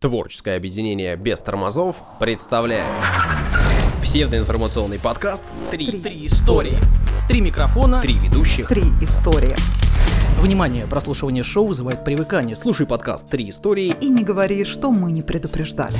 Творческое объединение без тормозов представляет псевдоинформационный подкаст «Три, Три истории. Три микрофона. Три ведущих». Три истории. Внимание, прослушивание шоу вызывает привыкание. Слушай подкаст Три истории. И не говори, что мы не предупреждали.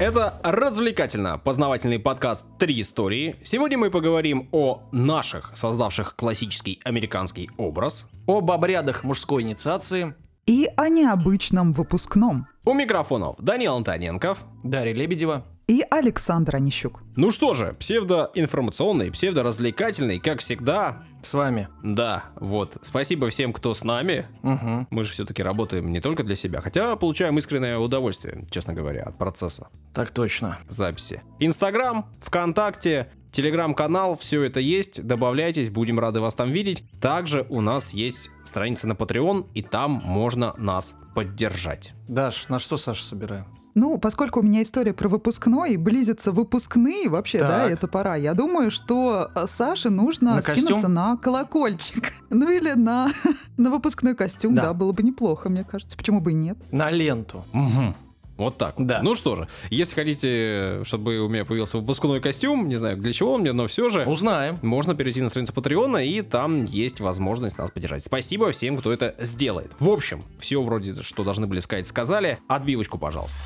Это развлекательно-познавательный подкаст «Три истории». Сегодня мы поговорим о наших, создавших классический американский образ. об обрядах мужской инициации. И о необычном выпускном. У микрофонов Данил Антоненков. Дарья Лебедева. И Александр Онищук. Ну что же, псевдоинформационный, псевдоразвлекательный, как всегда. С вами. Да, вот. Спасибо всем, кто с нами. Угу. Мы же все-таки работаем не только для себя, хотя получаем искреннее удовольствие, честно говоря, от процесса Так точно. записи. Инстаграм, ВКонтакте, Телеграм-канал, все это есть. Добавляйтесь, будем рады вас там видеть. Также у нас есть страница на Patreon, и там можно нас поддержать. Даш, на что Саша собираем? Ну, поскольку у меня история про выпускной, и близятся выпускные вообще, да, Так. это пора. Я думаю, что э, Саше нужно На скинуться костюм? на колокольчик. Ну или на, на выпускной костюм, Да. да. было бы неплохо, мне кажется. Почему бы и нет? На ленту. Мгм. Вот так. Да. Ну что же, если хотите, чтобы у меня появился выпускной костюм, не знаю для чего он мне, но все же, Узнаем. можно перейти на страницу Патреона, и там есть возможность нас поддержать. Спасибо всем, кто это сделает. В общем, все вроде, что должны были сказать, сказали. Отбивочку, пожалуйста.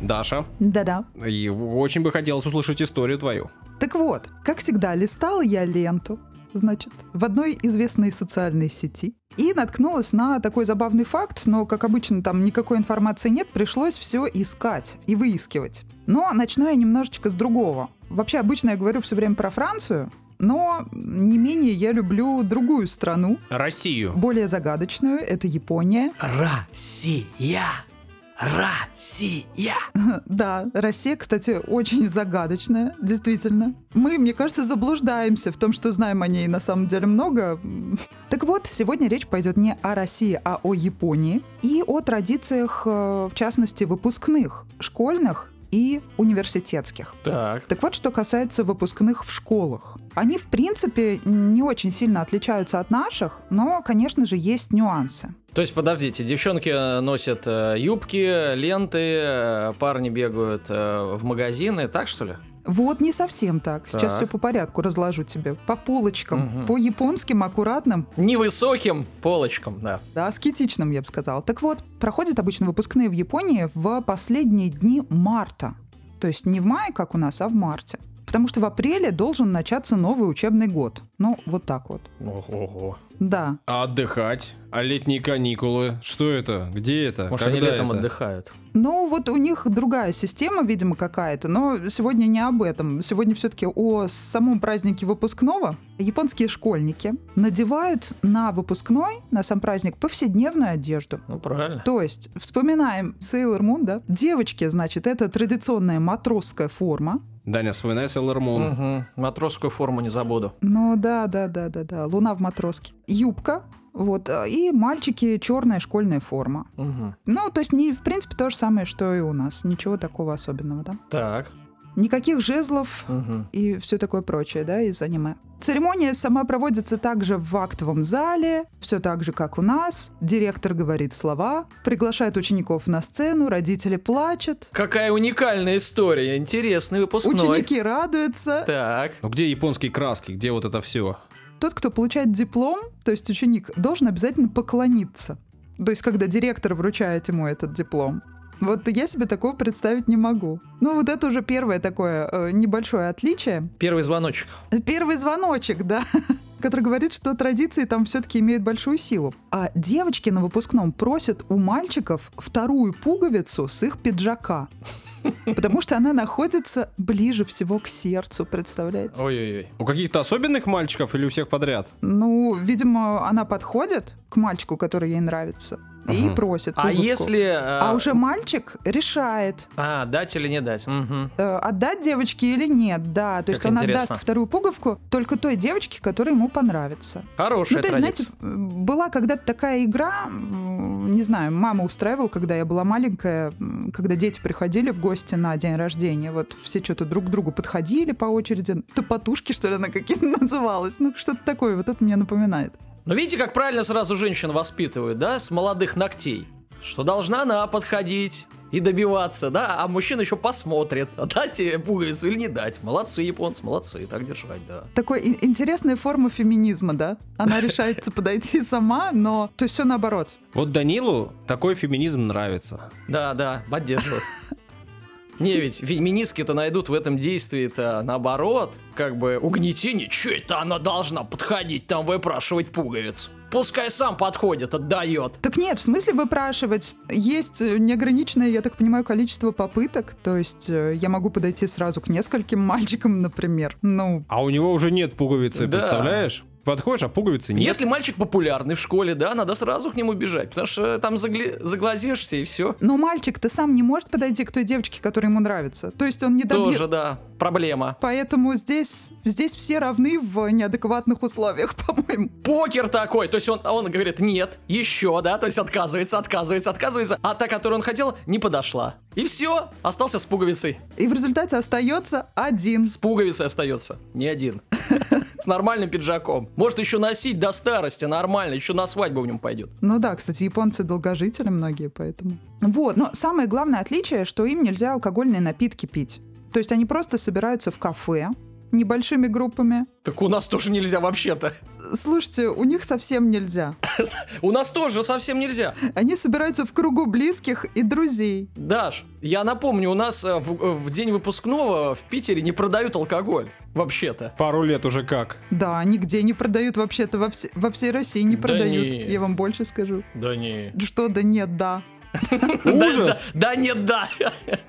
Даша, Да-да. и очень бы хотелось услышать историю твою. Так вот, как всегда, листала я ленту, значит, в одной известной социальной сети. И наткнулась на такой забавный факт, но, как обычно, там никакой информации нет, пришлось все искать и выискивать. Но начну я немножечко с другого. Вообще, обычно я говорю все время про Францию, но не менее я люблю другую страну, Россию. более загадочную, это Япония. Россия. Россия. Да, Россия, кстати, очень загадочная, действительно. Мы, мне кажется, заблуждаемся в том, что знаем о ней на самом деле много. Так вот, сегодня речь пойдет не о России, а о Японии и о традициях, э, в частности, выпускных, школьных и университетских. Так. Так вот, что касается выпускных в школах. Они, в принципе, не очень сильно отличаются от наших, но, конечно же, есть нюансы. То есть, подождите, девчонки носят э, юбки, ленты, э, парни бегают э, в магазины, так что ли? Вот не совсем так. Сейчас Так. все по порядку разложу тебе. По полочкам, Мгм. по японским, аккуратным, Невысоким полочком, да. да, аскетичным, я бы сказала. Так вот, проходят обычно выпускные в Японии в последние дни марта. То есть не в мае, как у нас, а в марте. Потому что в апреле должен начаться новый учебный год. Ну, вот так вот. Ого. Да. А отдыхать? А летние каникулы? Что это? Где это? Может, они Когда летом это? отдыхают. Ну, вот у них другая система, видимо, какая-то, но сегодня не об этом. Сегодня все-таки о самом празднике выпускного. Японские школьники надевают на выпускной, на сам праздник, повседневную одежду. Ну, правильно. То есть, вспоминаем Sailor Moon, да? Девочки, значит, это традиционная матросская форма. Даня, вспоминай Sailor Moon. Мгм. Матросскую форму не забуду. Ну да, да, да, да, да. Луна в матроске. Юбка. Вот, э, и мальчики черная школьная форма. Мгм. Ну, то есть, не, в принципе, то же самое, что и у нас. Ничего такого особенного, да? Так. Никаких жезлов Мгм. и все такое прочее, да, из аниме. Церемония сама проводится также в актовом зале, все так же, как у нас. Директор говорит слова, приглашает учеников на сцену, родители плачут, Какая уникальная история. Интересный выпускной. ученики радуются. Так. Ну где японские краски? Где вот это все? Тот, кто получает диплом, то есть ученик, должен обязательно поклониться. То есть, когда директор вручает ему этот диплом. Вот я себе такого представить не могу. Ну, вот это уже первое такое э, небольшое отличие. Первый звоночек. Первый звоночек, да, который говорит, что традиции там все-таки имеют большую силу. А девочки на выпускном просят у мальчиков вторую пуговицу с их пиджака. Потому что она находится ближе всего к сердцу, представляете? Ой-ой-ой. У каких-то особенных мальчиков или у всех подряд? Ну, видимо, она подходит к мальчику, который ей нравится, и Мгм. просит А пуговку. если... э, А уже мальчик решает, А, дать или не дать? Мгм. э, отдать девочке или нет, да. То есть Как он интересно. отдаст вторую пуговку только той девочке, которая ему понравится. Хорошая ну, то есть, традиция. знаете, была когда-то такая игра, не знаю, мама устраивала, когда я была маленькая, когда дети приходили в гости на день рождения, вот все что-то друг к другу подходили по очереди, топотушки, что ли, она какие-то называлась, ну, что-то такое, вот это мне напоминает. Ну, видите, как правильно сразу женщин воспитывают, да, с молодых ногтей. что должна она подходить и добиваться, да, а мужчина еще посмотрит, а дать ей пуговицу или не дать. Молодцы, японцы, молодцы, так держать, да. Такой ин- интересная форма феминизма, да? Она решается подойти сама, но то есть все наоборот. Вот Данилу такой феминизм нравится. Да, да, поддерживаю. Не, ведь феминистки-то найдут в этом действии-то наоборот, как бы угнетение. Че это она должна подходить там выпрашивать пуговицу? Пускай сам подходит, отдает. Так нет, в смысле выпрашивать? Есть э, неограниченное, я так понимаю, количество попыток. То есть э, я могу подойти сразу к нескольким мальчикам, например. Ну, А у него уже нет пуговицы, Да. представляешь? Подходишь, а пуговицы нет. Если мальчик популярный в школе, да, надо сразу к нему бежать, потому что там загля- заглазишься и все. но мальчик-то сам не может подойти к той девочке, которая ему нравится. То есть он не добьет. Тоже, да, проблема. Поэтому здесь, здесь все равны в неадекватных условиях, по-моему. Покер такой, то есть он, он говорит нет, еще, да, то есть отказывается, отказывается, отказывается, а та, которую он хотел, не подошла. И все, остался с пуговицей. И в результате остается один. С пуговицей остается, не один. С нормальным пиджаком. Может еще носить до старости, нормально, еще на свадьбу в нем пойдет. Ну да, кстати, японцы долгожители многие, поэтому. Вот, но самое главное отличие, что им нельзя алкогольные напитки пить. То есть они просто собираются в кафе небольшими группами. Так у нас тоже нельзя вообще-то. Слушайте, у них совсем нельзя. У нас тоже совсем нельзя. Они собираются в кругу близких и друзей. Даш, я напомню, у нас э, в, э, в день выпускного в Питере не продают алкоголь. Вообще-то. Пару лет уже как. Да, нигде не продают вообще-то, во, все- во всей России не Да продают. не. Я вам больше скажу. Да не. Что, да нет, да. Ужас! Да, нет, да.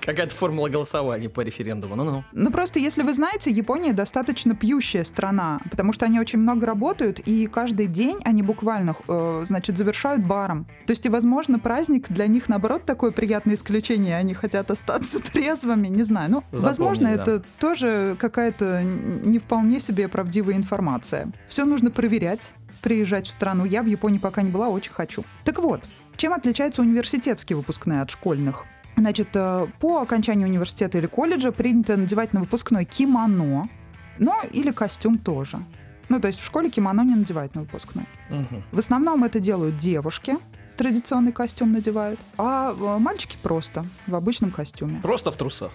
Какая-то формула голосования по референдуму. Ну-ну. Ну просто, если вы знаете, Япония достаточно пьющая страна, потому что они очень много работают, и каждый день они буквально, э, значит, завершают баром. То есть, и, возможно, праздник для них, наоборот, такое приятное исключение, они хотят остаться трезвыми, не знаю. Ну, возможно, это тоже какая-то не вполне себе правдивая информация. Все нужно проверять, приезжать в страну. Я в Японии пока не была, очень хочу. Так вот, чем отличаются университетские выпускные от школьных? Значит, э, по окончанию университета или колледжа принято надевать на выпускной кимоно, ну или костюм тоже. Ну, то есть в школе кимоно не надевают на выпускной. Мгм. В основном это делают девушки, традиционный костюм надевают, а э, мальчики просто в обычном костюме. Просто в трусах.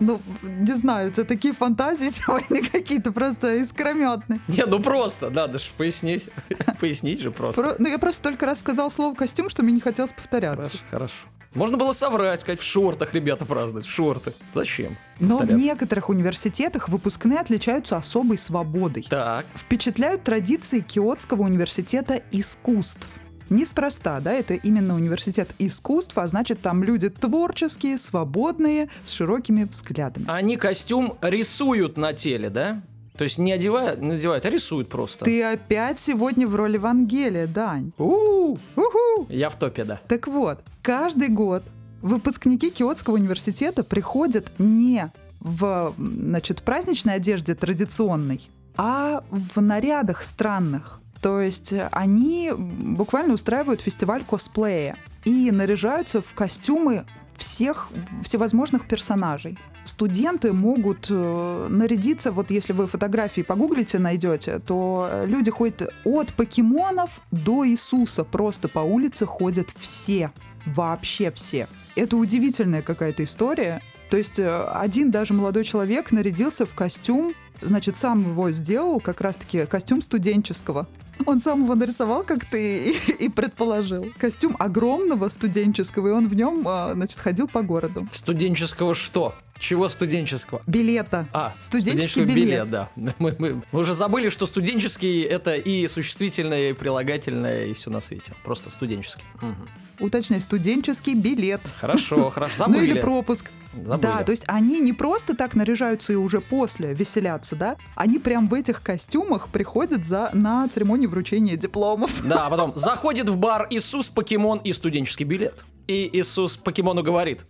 Ну, не знаю, это такие фантазии сегодня какие-то просто искрометные. Не, ну просто, надо же пояснить. Пояснить же просто. Про- Ну, я просто только раз сказал слово костюм, что мне не хотелось повторяться. Хорошо, хорошо. Можно было соврать, сказать, в шортах ребята празднуют, в шорты. Зачем? Но в некоторых университетах выпускные отличаются особой свободой. Так, Впечатляют традиции Киотского университета искусств. Неспроста, да, это именно университет искусств, а значит, там люди творческие, свободные, с широкими взглядами. они костюм рисуют на теле, да? То есть не одевают, не надевают, а рисуют просто. Ты опять сегодня в роли Вангелия, Дань. У-у-у. Я в топе, да. Так вот, каждый год выпускники Киотского университета приходят не в значит, праздничной одежде традиционной, а в нарядах странных. То есть э, они буквально устраивают фестиваль косплея и наряжаются в костюмы всех всевозможных персонажей. Студенты могут э, нарядиться, вот если вы фотографии погуглите, найдете, то э, люди ходят от покемонов до Иисуса. Просто по улице ходят все. Вообще все. Это удивительная какая-то история. То есть один даже молодой человек нарядился в костюм, значит, сам его сделал, как раз-таки костюм студенческого. Он сам его нарисовал, как ты и, и предположил. Костюм огромного студенческого, и он в нем, а, значит, ходил по городу. Студенческого что? Чего студенческого? Билета. А, Студенческий билет. да. Мы, мы- мы уже забыли, что студенческий это и существительное, и прилагательное, и все на свете. Просто студенческий. Мгм. Уточняй, студенческий билет. Хорошо, хорошо. Ну Забыли. или пропуск. Забыли. Да, то есть они не просто так наряжаются и уже после веселятся, да? Они прям в этих костюмах приходят за, на церемонию вручения дипломов. Да, а потом заходит в бар Иисус, покемон и студенческий билет. И Иисус покемону говорит.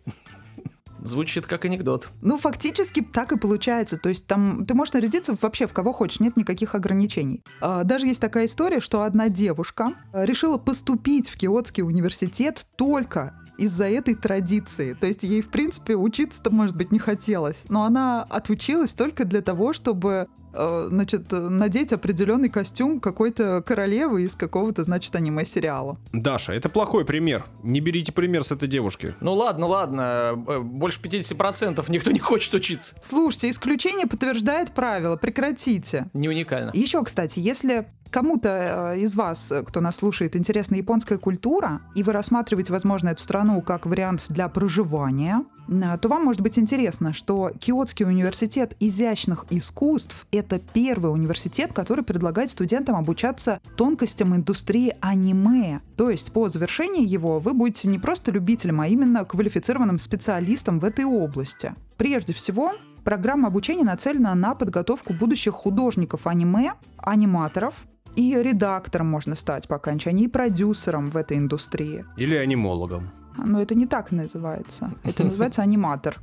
Звучит как анекдот. Ну, фактически так и получается. То есть там ты можешь нарядиться вообще в кого хочешь, нет никаких ограничений. А, Даже есть такая история, что одна девушка а, решила поступить в Киотский университет только из-за этой традиции. То есть ей, в принципе, учиться-то, может быть, не хотелось. Но она отучилась только для того, чтобы э, значит, надеть определенный костюм какой-то королевы из какого-то, значит, аниме-сериала. Даша, это плохой пример. Не берите пример с этой девушки. Ну ладно, ладно, э, больше 50% никто не хочет учиться. Слушайте, исключение подтверждает правило, прекратите. Не уникально. Еще, кстати, если кому-то э, из вас, э, кто нас слушает, интересна японская культура, и вы рассматриваете, возможно, эту страну как вариант для проживания, э, то вам может быть интересно, что Киотский университет изящных искусств — это первый университет, который предлагает студентам обучаться тонкостям индустрии аниме. То есть по завершении его вы будете не просто любителем, а именно квалифицированным специалистом в этой области. Прежде всего, Программа обучения нацелена на подготовку будущих художников аниме, аниматоров, и редактором можно стать по окончании, и продюсером в этой индустрии. Или анимологом. Но это не так называется. Это называется аниматор.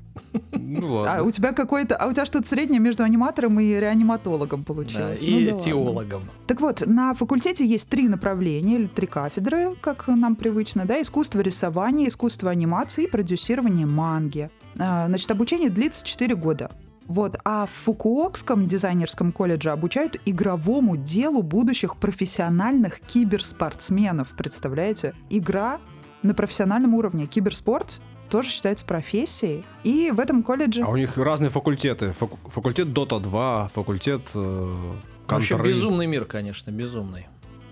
Ну А ладно. у тебя какой-то, а у тебя что-то среднее между аниматором и реаниматологом получилось. Да, Ну и да ладно. теологом. Так вот, на факультете есть три направления или три кафедры, как нам привычно, да, искусство рисования, искусство анимации и продюсирование манги. А, Значит, обучение длится 4 года. Вот, а в Фукуокском дизайнерском колледже обучают игровому делу будущих профессиональных киберспортсменов, представляете? Игра на профессиональном уровне. Киберспорт тоже считается профессией. И в этом колледже... А у них разные факультеты. Факу- Факультет Dota 2, факультет э, Вообще контры. безумный мир, конечно, безумный.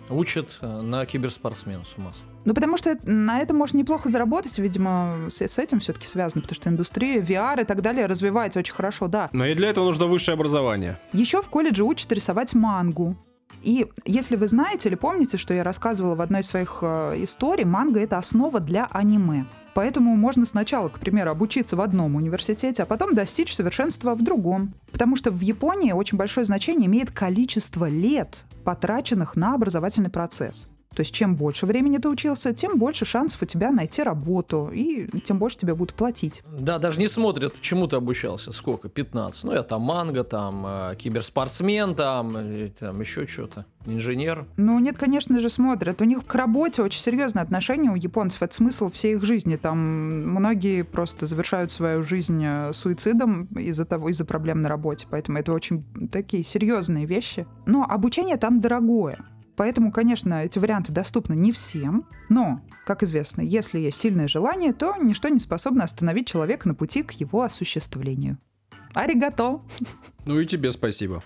Учат э, на киберспортсмена с ума. Ну, потому что на этом можно неплохо заработать, видимо, с, с этим все-таки связано, потому что индустрия, VR и так далее развивается очень хорошо, да. Но и для этого нужно высшее образование. Еще в колледже учат рисовать мангу. И если вы знаете или помните, что я рассказывала в одной из своих э, историй, манга — это основа для аниме. Поэтому можно сначала, к примеру, обучиться в одном университете, а потом достичь совершенства в другом. Потому что в Японии очень большое значение имеет количество лет, потраченных на образовательный процесс. То есть чем больше времени ты учился, тем больше шансов у тебя найти работу, и тем больше тебе будут платить. Да, даже не смотрят, чему ты обучался. Сколько? 15. Ну, я там манго, там э, киберспортсмен, там, э, там еще что-то. Инженер. Ну, нет, конечно же, смотрят. У них к работе очень серьезное отношение у японцев. Это смысл всей их жизни. Там многие просто завершают свою жизнь э, суицидом из-за того, из-за проблем на работе. Поэтому это очень такие серьезные вещи. Но обучение там дорогое. Поэтому, конечно, эти варианты доступны не всем. Но, как известно, если есть сильное желание, то ничто не способно остановить человека на пути к его осуществлению. Аригато! Ну и тебе спасибо.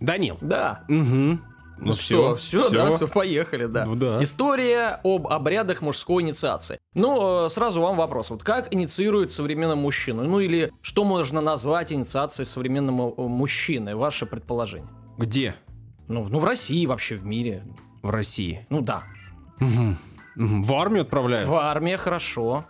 Данил. Да. Угу. Ну, что, все, всё. да, всё, поехали, да. Ну да. История об обрядах мужской инициации. Ну, э, сразу вам вопрос. Вот как инициирует современного мужчину? Ну, или что можно назвать инициацией современного э, мужчины? Ваше предположение. Где? Ну, ну, в России, вообще в мире. В России. Ну, да. Мгм. В армию отправляют? В армии хорошо.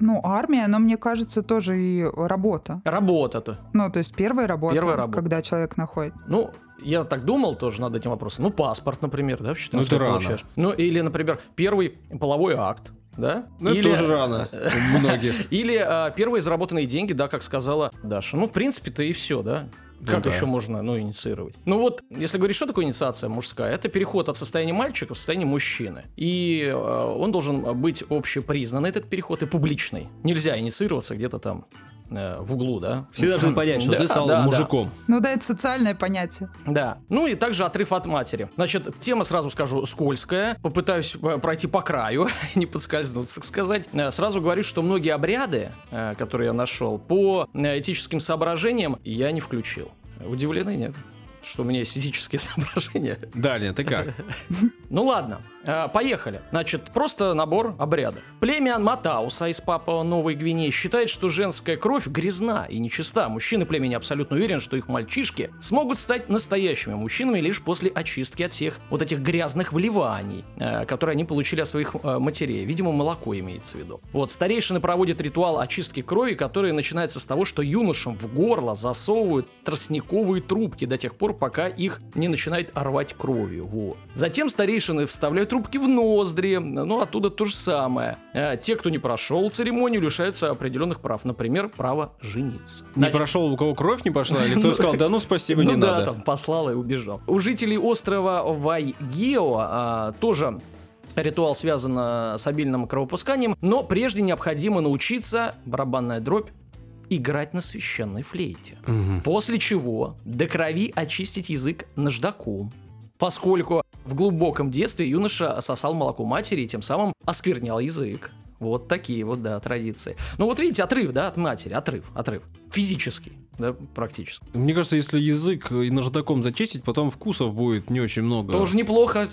Ну, армия, но мне кажется, тоже и работа. Работа-то. Ну, то есть первая работа, Первая работа. когда человек находит. Ну, я так думал тоже над этим вопросом. Ну, паспорт, например, да, в 14 Ну, это лет рано. получаешь. Ну, или, например, первый половой акт, да? Ну, это или, тоже рано у многих. Или а, первые заработанные деньги, да, как сказала Даша. Ну, в принципе-то и все, да? Ну Как да. еще можно, ну, инициировать? Ну вот, если говорить, что такое инициация мужская, это переход от состояния мальчика в состояние мужчины. И э, он должен быть общепризнанный, этот переход, и публичный. Нельзя инициироваться где-то там в углу, да? Все должны понять, что Да, ты стал да, да. мужиком. Ну да, это социальное понятие. Да. Ну и также отрыв от матери. Значит, тема, сразу скажу, скользкая. Попытаюсь э, пройти по краю, не подскользнуться, так сказать. Э, Сразу говорю, что многие обряды, э, которые я нашел, по э, этическим соображениям я не включил. Удивлены, нет? Что у меня есть этические соображения. Далее, ты как? Ну ладно, э, поехали. Значит, просто набор обрядов. Племя Матауса из Папуа Новой Гвинеи считает, что женская кровь грязна и нечиста. Мужчины племени абсолютно уверены, что их мальчишки смогут стать настоящими мужчинами лишь после очистки от всех вот этих грязных вливаний, э, которые они получили от своих э, матерей. Видимо, молоко имеется в виду. Вот, старейшины проводят ритуал очистки крови, который начинается с того, что юношам в горло засовывают тростниковые трубки до тех пор, пока их не начинает рвать кровью. Вот. Затем старейшины вставляют трубки в ноздри, ну оттуда то же самое. Э, Те, кто не прошел церемонию, лишаются определенных прав, например, права жениться. Не Значит, прошел, у кого кровь не пошла? Или кто сказал, да ну спасибо, не ну да, надо? там послал и убежал. У жителей острова Вайгео а, тоже ритуал связан а, с обильным кровопусканием, но прежде необходимо научиться, барабанная дробь, играть на священной флейте. Мгм. После чего до крови очистить язык наждаком. Поскольку в глубоком детстве юноша сосал молоко матери и тем самым осквернял язык. Вот такие вот, да, традиции. Ну вот видите, отрыв, да, от матери, отрыв, отрыв. Физический, да, практически. Мне кажется, если язык и наждаком зачистить, потом вкусов будет не очень много. Тоже неплохо,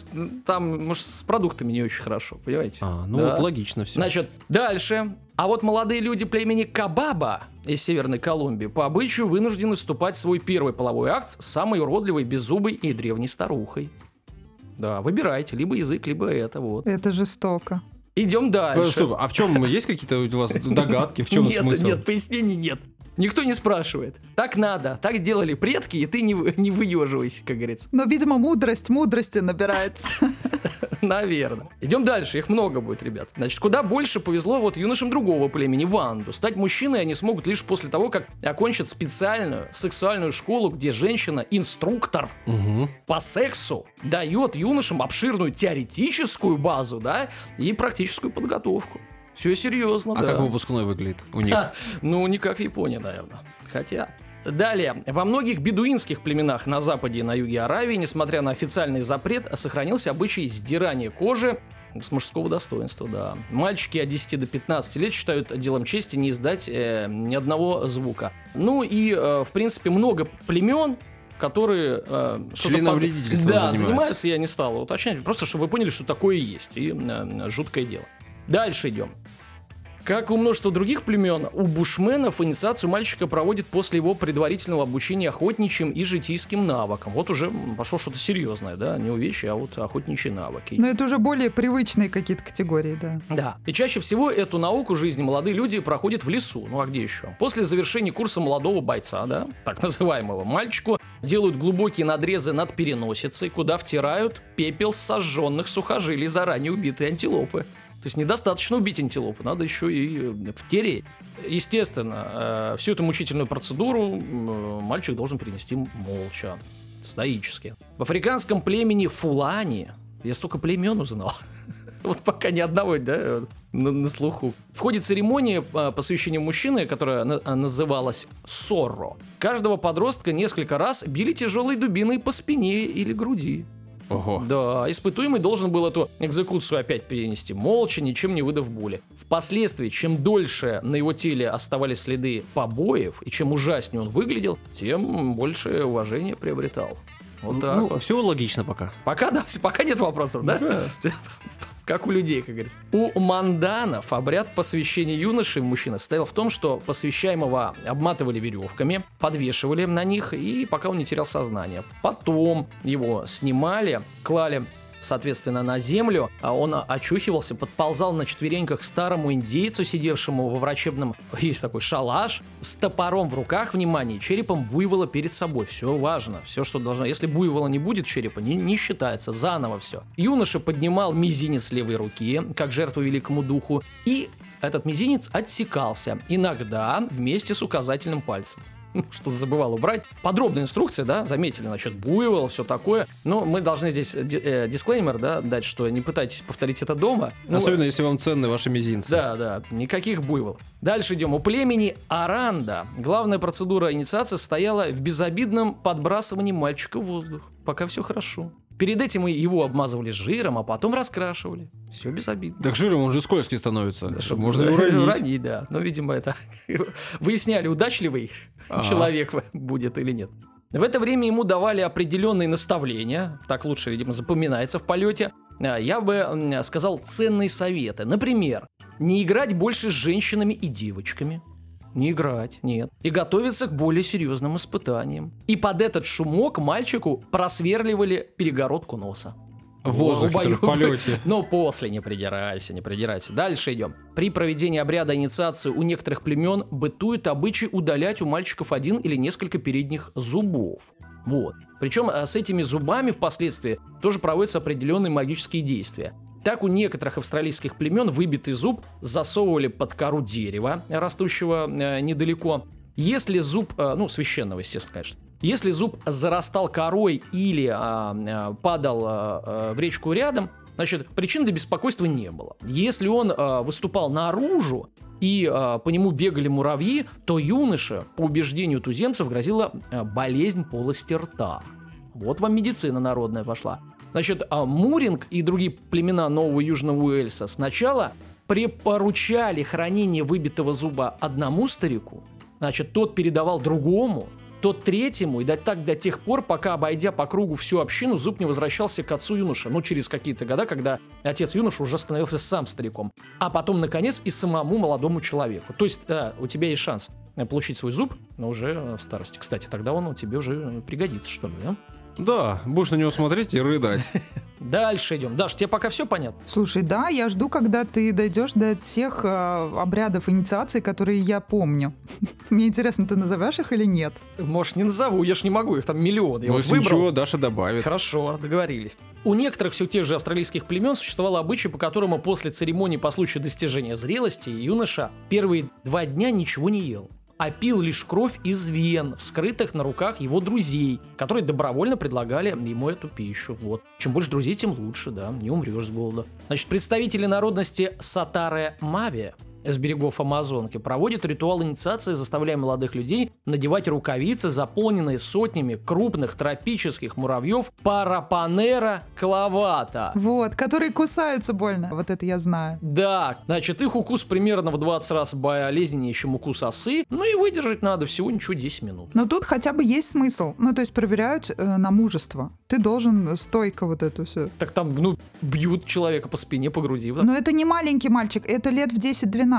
там, может, с продуктами не очень хорошо, понимаете? А, ну Да. вот логично все. Значит, дальше. А вот молодые люди племени Кабаба из Северной Колумбии по обычаю вынуждены вступать в свой первый половой акт с самой уродливой, беззубой и древней старухой. Да, выбирайте, либо язык, либо это, вот. Это жестоко. Идем дальше. Стоп, а в чем есть какие-то у вас догадки, в чем нет, смысл? нет, пояснений нет. Никто не спрашивает. Так надо, так делали предки, и ты не, не выеживайся, как говорится. Но, видимо, мудрость, мудрости набирается. Наверное. Идем дальше, их много будет, ребят. Значит, куда больше повезло вот юношам другого племени, Ванду. Стать мужчиной они смогут лишь после того, как окончат специальную сексуальную школу, где женщина-инструктор Мгм. по сексу дает юношам обширную теоретическую базу, да, и практическую подготовку. Все серьезно, А да. как выпускной выглядит у них? Ну, не как в Японии, наверное. Хотя. Далее. Во многих бедуинских племенах на западе и на юге Аравии, несмотря на официальный запрет, сохранился обычай сдирания кожи с мужского достоинства, да. Мальчики от 10 до 15 лет считают делом чести не издать э, ни одного звука. Ну и, э, в принципе, много племен, которые э, что-то Членовредительством да, занимаются. занимаются, я не стал уточнять, просто чтобы вы поняли, что такое есть, и э, жуткое дело. Дальше идем. Как у множества других племен, у бушменов инициацию мальчика проводит после его предварительного обучения охотничьим и житейским навыкам. Вот уже пошло что-то серьезное, да, не увечья, а вот охотничьи навыки. Но это уже более привычные какие-то категории, да. Да. И чаще всего эту науку жизни молодые люди проходят в лесу. Ну а где еще? После завершения курса молодого бойца, да, так называемого, мальчику делают глубокие надрезы над переносицей, куда втирают пепел сожженных сухожилий заранее убитой антилопы. То есть недостаточно убить антилопу, надо еще и э, втереть. Естественно, э, всю эту мучительную процедуру м, мальчик должен перенести молча, стоически. В африканском племени Фулани, я столько племен узнал, вот пока ни одного, да, на, на слуху. В ходе церемонии посвящения мужчины, которая на- а, называлась Сорро, каждого подростка несколько раз били тяжелой дубиной по спине или груди. Ого. Да, испытуемый должен был эту экзекуцию опять перенести молча, ничем не выдав боли. Впоследствии, чем дольше на его теле оставались следы побоев, и чем ужаснее он выглядел, тем больше уважения приобретал. Вот так Ну, вот. все логично пока. Пока, да, пока нет вопросов, да? Как у людей, как говорится. У манданов обряд посвящения юноши мужчины состоял в том, что посвящаемого обматывали веревками, подвешивали на них, и пока он не терял сознание. Потом его снимали, клали соответственно, на землю, а он очухивался, подползал на четвереньках к старому индейцу, сидевшему во врачебном, есть такой шалаш, с топором в руках, внимание, черепом буйвола перед собой. Все важно, все, что должно. Если буйвола не будет черепа, не, не считается, заново все. Юноша поднимал мизинец левой руки, как жертву великому духу, и этот мизинец отсекался, иногда вместе с указательным пальцем. Что-то забывал убрать. Подробная инструкция, да, заметили насчет буйвол, все такое. Но мы должны здесь ди- э, дисклеймер, да, дать, что не пытайтесь повторить это дома. Ну, Особенно, если вам ценны ваши мизинцы. да, да, никаких буйвол. Дальше идем. У племени Аранда главная процедура инициации стояла в безобидном подбрасывании мальчика в воздух. Пока все хорошо. Перед этим его обмазывали жиром, а потом раскрашивали. Все безобидно. Так жиром он же скользкий становится. Чтоб- Можно и уронить. уронить, да. Но, видимо, это выясняли, удачливый Ага. человек будет или нет. В это время ему давали определенные наставления, так лучше, видимо, запоминается в полете. А, Я бы сказал ценные советы. Например, не играть больше с женщинами и девочками. Не играть, нет. И готовиться к более серьезным испытаниям. И под этот шумок мальчику просверливали перегородку носа. В воздухе, в полете. но после не придирайся, не придирайся. Дальше идем. При проведении обряда инициации у некоторых племен бытует обычай удалять у мальчиков один или несколько передних зубов. Вот. Причем а, с этими зубами впоследствии тоже проводятся определенные магические действия. Так у некоторых австралийских племен выбитый зуб засовывали под кору дерева, растущего э, недалеко. Если зуб, э, ну, священного, естественно, конечно, если зуб зарастал корой или а, а, падал а, а, в речку рядом, Значит, причин для беспокойства не было. Если он э, выступал наружу, и э, по нему бегали муравьи, то юноше, по убеждению туземцев, грозила э, болезнь полости рта. Вот вам медицина народная пошла. Значит, а Муринг и другие племена Нового Южного Уэльса сначала препоручали хранение выбитого зуба одному старику, значит, тот передавал другому, тот третьему, и так до тех пор, пока, обойдя по кругу всю общину, зуб не возвращался к отцу юноши. Ну, через какие-то года, когда отец юноши уже становился сам стариком. А потом, наконец, и самому молодому человеку. То есть, да, у тебя есть шанс получить свой зуб, но уже в старости. Кстати, тогда он тебе уже пригодится, что ли, да? Да, будешь на него смотреть и рыдать. Дальше идем. Даш, тебе пока все понятно? Слушай, да, я жду, когда ты дойдешь до тех э, обрядов инициации, которые я помню. Мне интересно, ты назовешь их или нет? Может, не назову, я ж не могу, их там миллион. Я Ну, вот если выбрал. ничего, Даша добавит. Хорошо, договорились. У некоторых все тех же австралийских племен существовал обычай, по которому после церемонии по случаю достижения зрелости юноша первые два дня ничего не ел а пил лишь кровь из вен, вскрытых на руках его друзей, которые добровольно предлагали ему эту пищу. Вот. Чем больше друзей, тем лучше, да, не умрешь с голода. Значит, представители народности Сатаре Мави с берегов Амазонки проводит ритуал инициации, заставляя молодых людей надевать рукавицы, заполненные сотнями крупных тропических муравьев Парапанера клавата. Вот, которые кусаются больно. Вот это я знаю. Да, значит, их укус примерно в 20 раз болезненнее, чем укус осы, ну и выдержать надо всего ничего 10 минут. Но тут хотя бы есть смысл. Ну, то есть проверяют э, на мужество. Ты должен стойко вот эту все. Так там, ну, бьют человека по спине, по груди. вот. Но это не маленький мальчик, это лет в 10-12.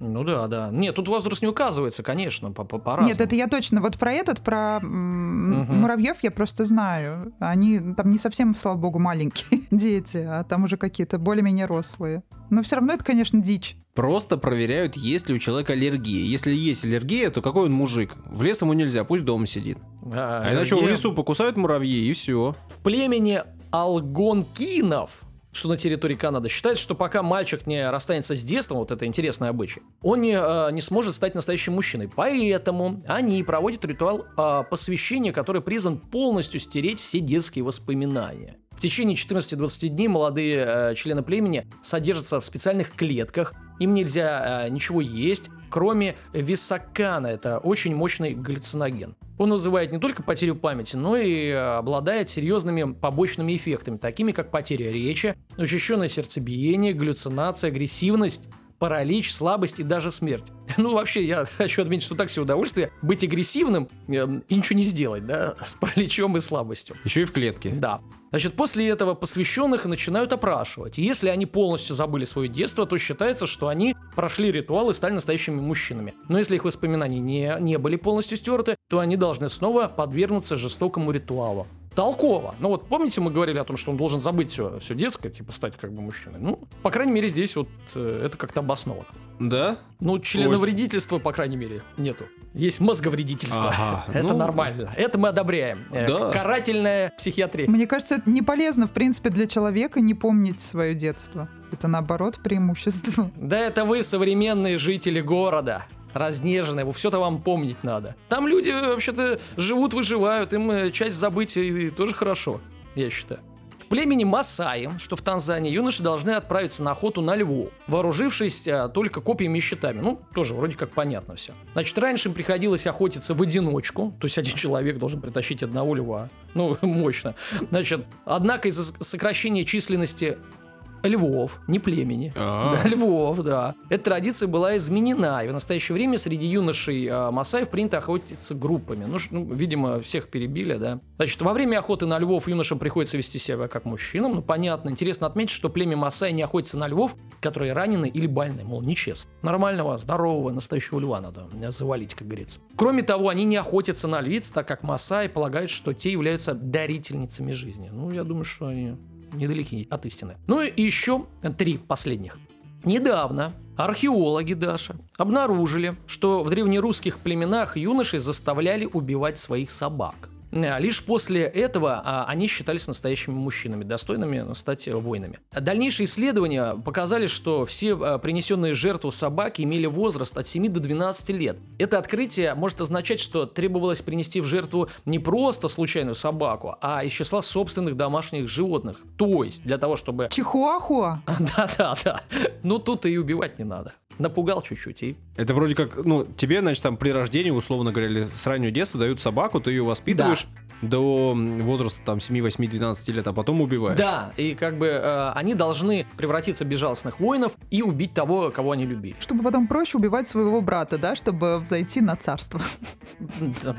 Ну да, да. Нет, тут возраст не указывается, конечно, по- по- по-разному. Нет, это я точно. Вот про этот, про м, Мгм. муравьев я просто знаю. Они там не совсем, слава богу, маленькие дети, а там уже какие-то более-менее рослые. Но все равно это, конечно, дичь. Просто проверяют, есть ли у человека аллергия. Если есть аллергия, то какой он мужик? В лес ему нельзя, пусть дома сидит. А, А иначе его в лесу покусают муравьи, и все. В племени алгонкинов, что на территории Канады, считается, что пока мальчик не расстанется с детством, вот это интересный обычай, он не, э, не сможет стать настоящим мужчиной. Поэтому они проводят ритуал э, посвящения, который призван полностью стереть все детские воспоминания. В течение 14-20 дней молодые э, члены племени содержатся в специальных клетках, им нельзя э, ничего есть, кроме високана, это очень мощный галлюциноген. Он вызывает не только потерю памяти, но и э, обладает серьезными побочными эффектами, такими как потеря речи, учащенное сердцебиение, галлюцинация, агрессивность, паралич, слабость и даже смерть. Ну, вообще, я хочу отметить, что так себе удовольствие быть агрессивным э, и ничего не сделать, да, с параличом и слабостью. Еще и в клетке. Да. Значит, после этого посвященных начинают опрашивать. И Если они полностью забыли свое детство, то считается, что они прошли ритуал и стали настоящими мужчинами. Но если их воспоминания не, не были полностью стерты, то они должны снова подвергнуться жестокому ритуалу. Толково. Ну вот помните, мы говорили о том, что он должен забыть все, все детское, типа стать как бы мужчиной. Ну, по крайней мере, здесь вот э, это как-то обосновано. Да? Ну, членовредительства, по крайней мере, нету. Есть мозговредительство. Ага, Это ну. нормально. Это мы одобряем. Э, Да. Карательная психиатрия. Мне кажется, это не полезно, в принципе, для человека не помнить свое детство. Это, наоборот, преимущество. Да это вы, современные жители города. Разнеженные, все это вам помнить надо. Там люди вообще-то живут, выживают, им э, часть забыть и тоже хорошо, я считаю. В племени Масаи, что в Танзании, юноши должны отправиться на охоту на льву, вооружившись а, только копьями и щитами. Ну, тоже вроде как понятно все. Значит, раньше им приходилось охотиться в одиночку, то есть один человек должен притащить одного льва. Ну, мощно. Значит, однако из-за сокращения численности львов, не племени, А. да, львов, да. Эта традиция была изменена, и в настоящее время среди юношей э, Масаев принято охотиться группами. Ну, ш- ну, видимо, всех перебили, да. Значит, во время охоты на львов юношам приходится вести себя как мужчинам, ну, понятно. Интересно отметить, что племя Масай не охотится на львов, которые ранены или больны, мол, нечестно. Нормального, здорового, настоящего льва надо э, завалить, как говорится. Кроме того, они не охотятся на львиц, так как Масаи полагают, что те являются дарительницами жизни. Ну, я думаю, что они недалеки от истины. Ну и еще три последних. Недавно археологи Даша обнаружили, что в древнерусских племенах юношей заставляли убивать своих собак. Э, Лишь после этого а, они считались настоящими мужчинами, достойными ну, стать воинами. Дальнейшие исследования показали, что все а, принесенные жертву собаки имели возраст от 7 до 12 лет. Это открытие может означать, что требовалось принести в жертву не просто случайную собаку, а из числа собственных домашних животных. То есть для того, чтобы... Чихуахуа. Да-да-да. Ну тут и убивать не надо. Напугал чуть-чуть и... Это вроде как, ну, тебе, значит, там при рождении, условно говоря, или с раннего детства дают собаку, ты ее воспитываешь до м, возраста там 7, 8, 12 лет, а потом убиваешь. Да, и как бы э, они должны превратиться в безжалостных воинов и убить того, кого они любили. Чтобы потом проще убивать своего брата, да, чтобы взойти на царство.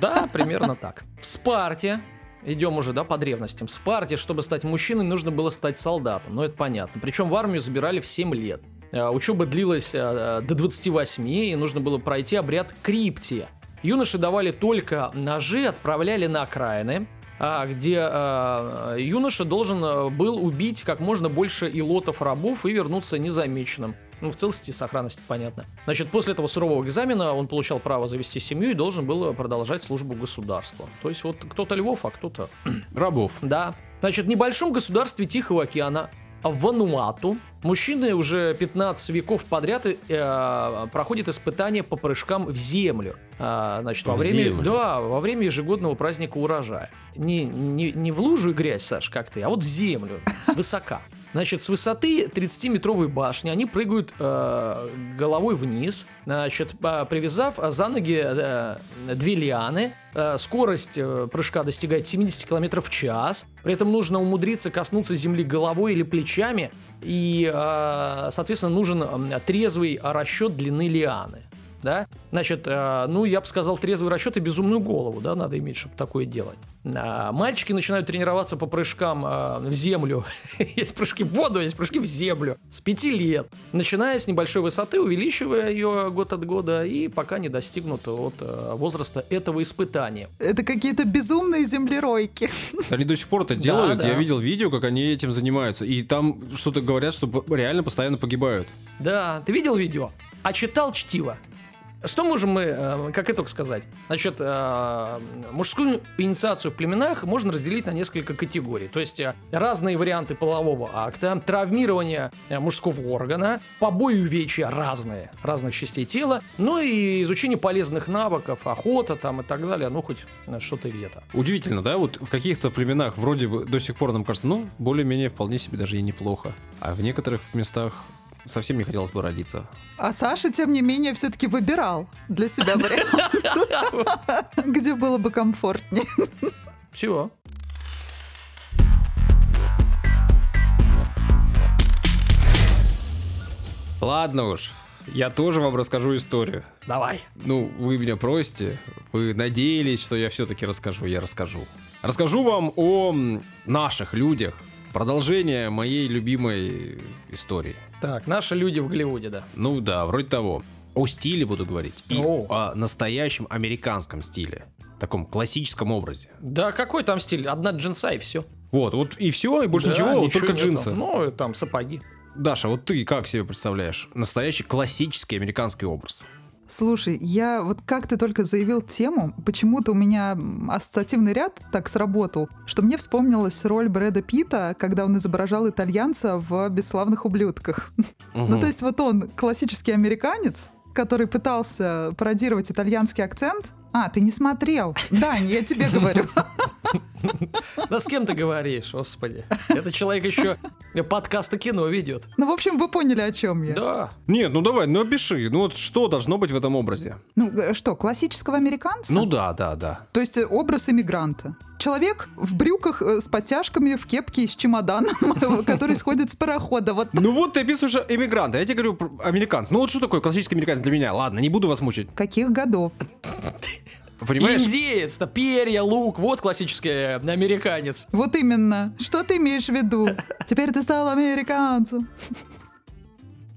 Да, примерно так. В Спарте Идем уже, да, по древностям. В Спарте, чтобы стать мужчиной, нужно было стать солдатом. Ну, это понятно. Причем в армию забирали в 7 лет. Э, Учеба длилась э, до 28, и нужно было пройти обряд криптия. Юноши давали только ножи, отправляли на окраины, а, где э, юноша должен был убить как можно больше илотов рабов и вернуться незамеченным. Ну, в целости и сохранности, понятно. Значит, после этого сурового экзамена он получал право завести семью и должен был продолжать службу государства. То есть вот кто-то Львов, а кто-то... Рабов. Да. Значит, в небольшом государстве Тихого океана в Вануату мужчины уже 15 веков подряд э, проходят испытания по прыжкам в землю. А, значит, во время, землю? да, во время ежегодного праздника урожая. Не, не, не в лужу и грязь, Саш, как ты, а вот в землю, с высока. Значит, с высоты 30-метровой башни они прыгают э, головой вниз, значит, а, привязав за ноги э, две лианы. Э, скорость э, прыжка достигает 70 км в час. При этом нужно умудриться коснуться земли головой или плечами. И, э, соответственно, нужен трезвый расчет длины лианы. Да? Значит, э, ну, я бы сказал, трезвый расчет и безумную голову, да, надо иметь, чтобы такое делать. А, Мальчики начинают тренироваться по прыжкам э, в землю. есть прыжки в воду, есть прыжки в землю. С пяти лет. Начиная с небольшой высоты, увеличивая ее год от года, и пока не достигнут от э, возраста этого испытания. Это какие-то безумные землеройки. Они до сих пор это делают. да. Я видел видео, как они этим занимаются. И там что-то говорят, что реально постоянно погибают. Да, ты видел видео? А читал чтиво? Что можем мы, э, как итог сказать? Значит, э, мужскую инициацию в племенах можно разделить на несколько категорий. То есть э, разные варианты полового акта, травмирование мужского органа, побои увечья разные, разных частей тела, ну и изучение полезных навыков, охота там и так далее, ну хоть что-то или это. Удивительно, да? Вот в каких-то племенах вроде бы до сих пор нам кажется, ну, более-менее вполне себе даже и неплохо. А в некоторых местах совсем не хотелось бы родиться. А Саша, тем не менее, все-таки выбирал для себя вариант, где было бы комфортнее. Все. Ладно уж, я тоже вам расскажу историю. Давай. Ну, вы меня просите, вы надеялись, что я все-таки расскажу, я расскажу. Расскажу вам о наших людях. Продолжение моей любимой истории. Так, наши люди в Голливуде, да. Ну да, вроде того. О стиле буду говорить. И О. о настоящем американском стиле. Таком классическом образе. Да какой там стиль? Одна джинса и все. Вот, вот и все, и больше ничего, вот только джинсы. Ну, там сапоги. Даша, вот ты как себе представляешь настоящий классический американский образ? Слушай, я вот как ты только заявил тему, почему-то у меня ассоциативный ряд так сработал, что мне вспомнилась роль Брэда Питта, когда он изображал итальянца в «Бесславных ублюдках». Ну, Мгм. то есть вот он классический американец, который пытался пародировать итальянский акцент. А, ты не смотрел. Дань, я тебе говорю. Да с кем ты говоришь, господи? Это человек еще подкасты кино ведет. Ну, в общем, вы поняли, о чем я. Да. Нет, ну давай, ну опиши. Ну вот что должно быть в этом образе? Ну, что, классического американца? Ну да, да, да. То есть э, образ иммигранта. Человек в брюках э, с подтяжками, в кепке и с чемоданом, который сходит с парохода. Вот Ну вот ты описываешь иммигранта, я тебе говорю про американца. Ну вот что такое классический американец для меня? Ладно, не буду вас мучить. каких годов? Понимаешь? Индеец-то, перья, лук, вот классический э, американец. Вот именно. Что ты имеешь в виду? Теперь ты стал американцем.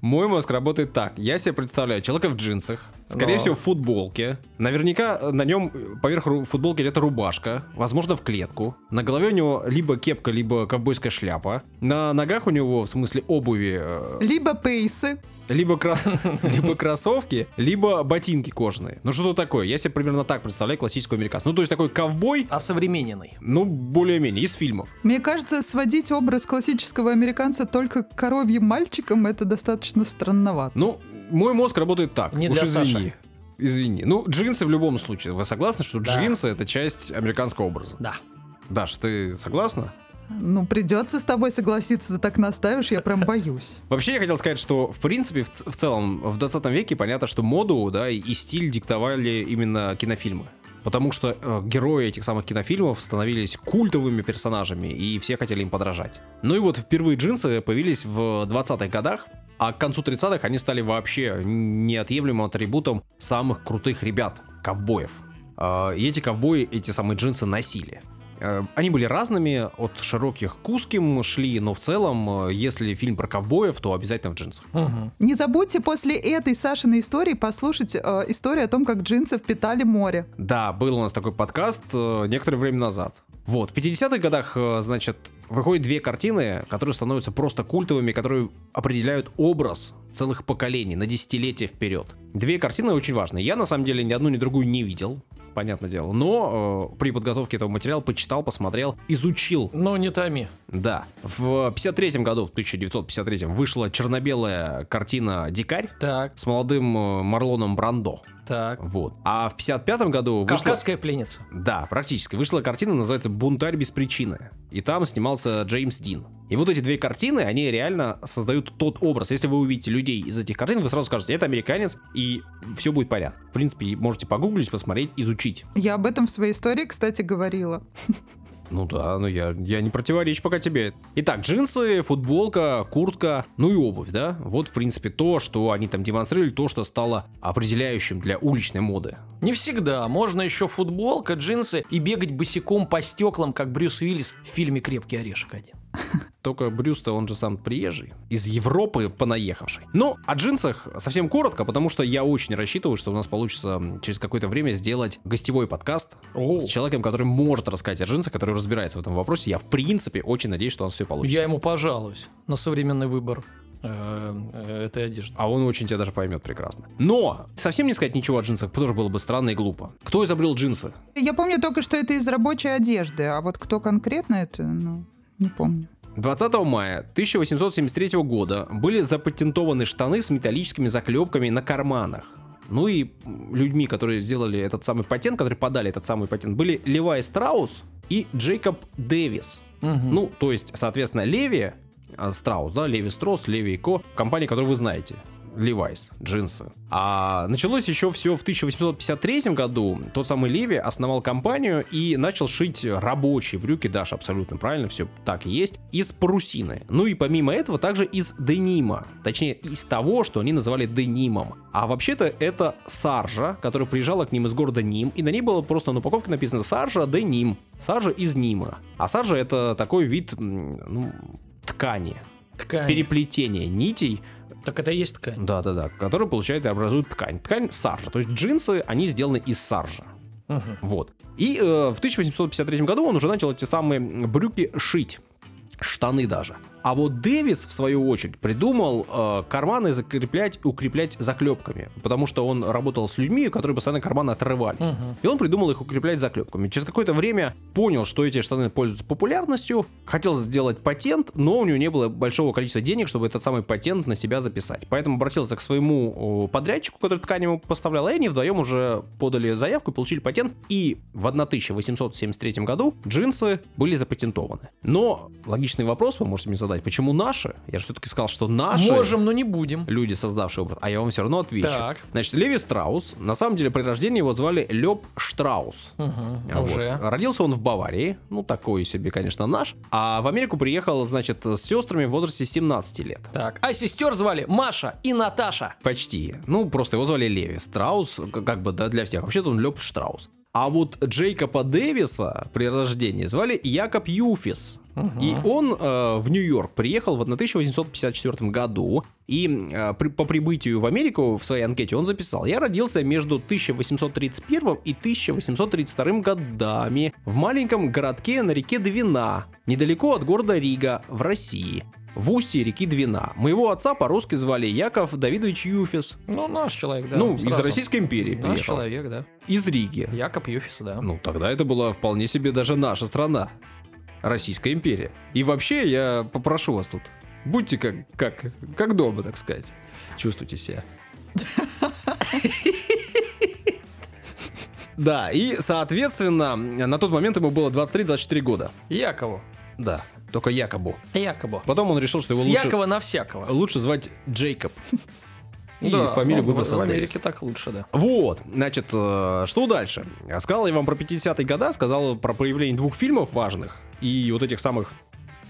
Мой мозг работает так. Я себе представляю человека в джинсах, скорее Но. всего в футболке. Наверняка э, на нем поверх ру- футболки это рубашка, возможно в клетку. На голове у него либо кепка, либо ковбойская шляпа. На ногах у него, в смысле обуви, э, Либо пейсы. либо, кра- либо кроссовки, либо ботинки кожаные. Ну что такое? Я себе примерно так представляю классического американца. Ну то есть такой ковбой, Осовремененный. ну более-менее, из фильмов. Мне кажется, сводить образ классического американца только к коровьим мальчикам это достаточно странновато. Ну, мой мозг работает так. Не Уж для извини. Саши. Извини. Ну, джинсы в любом случае. Вы согласны, что Да. джинсы это часть американского образа? Да. Даш, ты согласна? Ну, придется с тобой согласиться, ты так наставишь, я прям боюсь. Вообще, я хотел сказать, что, в принципе, в, в целом, в 20 веке понятно, что моду, да, и, и стиль диктовали именно кинофильмы. Потому что э, герои этих самых кинофильмов становились культовыми персонажами, и все хотели им подражать. Ну и вот впервые джинсы появились в 20-х годах, а к концу 30-х они стали вообще неотъемлемым атрибутом самых крутых ребят, ковбоев. А, И эти ковбои эти самые джинсы носили. Э, Они были разными, от широких к узким шли, но в целом, э, если фильм про ковбоев, то обязательно в джинсах. Мгм. Не забудьте после этой Сашиной истории послушать э, историю о том, как джинсы впитали море. Да, был у нас такой подкаст э, некоторое время назад. Вот, в 50-х годах, э, значит, выходят две картины, которые становятся просто культовыми, которые определяют образ целых поколений на десятилетия вперед. Две картины очень важные. Я, на самом деле, ни одну, ни другую не видел, понятное дело. Но э, при подготовке этого материала почитал, посмотрел, изучил Ну, не томи. Да. В 53 году, в 1953 вышла черно-белая картина «Дикарь» Так, с молодым э, Марлоном Брандо. Так. Вот. А в 55 году вышла... Кавказская пленница. Да, практически. Вышла картина, называется «Бунтарь без причины». И там снимался Джеймс Дин. И вот эти две картины, они реально создают тот образ. Если вы увидите людей из этих картин, вы сразу скажете, это американец, и все будет понятно. В принципе, можете погуглить, посмотреть, изучить. Я об этом в своей истории, кстати, говорила. Ну да, ну я, я не противоречу пока тебе. Итак, джинсы, футболка, куртка, ну и обувь, да? Вот, в принципе, то, что они там демонстрировали, то, что стало определяющим для уличной моды. Не всегда. Можно еще футболка, джинсы и бегать босиком по стеклам, как Брюс Уиллис в фильме «Крепкий орешек один». Только Брюс-то, он же сам приезжий, из Европы понаехавший. Ну, о джинсах совсем коротко, потому что я очень рассчитываю, что у нас получится через какое-то время сделать гостевой подкаст О. с человеком, который может рассказать о джинсах, который разбирается в этом вопросе. Я, в принципе, очень надеюсь, что у нас все получится. Я ему пожалуюсь на современный выбор э, э, этой одежды. А он очень тебя даже поймет прекрасно. Но совсем не сказать ничего о джинсах тоже было бы странно и глупо. Кто изобрел джинсы? Я помню только, что это из рабочей одежды, а вот кто конкретно это, ну, не помню. 20 мая 1873 года были запатентованы штаны с металлическими заклепками на карманах. Ну и людьми, которые сделали этот самый патент, которые подали этот самый патент, были Левай Страус и Джейкоб Дэвис. Мгм. Ну, то есть, соответственно, Леви а, Страус, да, Леви Строс, Леви Ко, компания, которую вы знаете. Levi's, джинсы. А началось еще все в 1853 году. Тот самый Леви основал компанию и начал шить рабочие брюки, Даша, абсолютно правильно, все так и есть, из парусины. Ну и помимо этого также из денима. Точнее, из того, что они называли денимом. А вообще-то это саржа, которая приезжала к ним из города Ним, и на ней было просто на упаковке написано саржа деним. Саржа из Нима. А саржа это такой вид ну, ткани, Ткань. переплетение нитей, Так это и есть ткань. да-да-да, который получает и образует ткань. Ткань саржа. То есть джинсы, они сделаны из саржа. Мгм. Вот. И э, в 1853 году он уже начал эти самые брюки шить. Штаны даже. А вот Дэвис, в свою очередь, придумал э, карманы закреплять, укреплять заклепками. Потому что он работал с людьми, которые постоянно карманы отрывались. Мгм. И он придумал их укреплять заклепками. Через какое-то время понял, что эти штаны пользуются популярностью, хотел сделать патент, но у него не было большого количества денег, чтобы этот самый патент на себя записать. Поэтому обратился к своему подрядчику, который ткань ему поставлял, и они вдвоем уже подали заявку и получили патент. И в 1873 году джинсы были запатентованы. Но логичный вопрос вы можете мне задать, почему наши? Я же все-таки сказал, что наши Можем, но не будем. люди, создавшие образ. А я вам все равно отвечу. Так. Значит, Леви Страус, на самом деле при рождении его звали Леб Штраус. Мгм. Вот. Уже. Родился он в Баварии, ну такой себе, конечно, наш. А в Америку приехал, значит, с сестрами в возрасте 17 лет. Так. А сестер звали Маша и Наташа. Почти. Ну, просто его звали Леви. Страус, как бы, да, для всех. Вообще-то он Леб Штраус. А вот Джейкоба Дэвиса при рождении звали Якоб Юфис. И он э, в Нью-Йорк приехал в 1854 году, и э, при- по прибытию в Америку в своей анкете он записал, я родился между 1831 и 1832 годами в маленьком городке на реке Двина, недалеко от города Рига в России. В устье реки Двина. Моего отца по-русски звали Яков Давидович Юфис. Ну, наш человек, да. ну, из сразу. Российской империи Наш приехал. человек, да. Из Риги. Якоб Юфис, да. Ну, тогда это была вполне себе даже наша страна. Российская империя. И вообще, я попрошу вас тут, будьте как, как, как дома, так сказать. Чувствуйте себя. Да, и, соответственно, на тот момент ему было 23-24 года. Якову. Да, только Якобу. Якобу. Потом он решил, что его С лучше, Якова на всякого. лучше звать Джейкоб. И Да, фамилию выбрал В Дэвис. Америке так лучше, да. Вот, значит, э, что дальше? Сказал я вам про 50-е года, сказал про появление двух фильмов важных и вот этих самых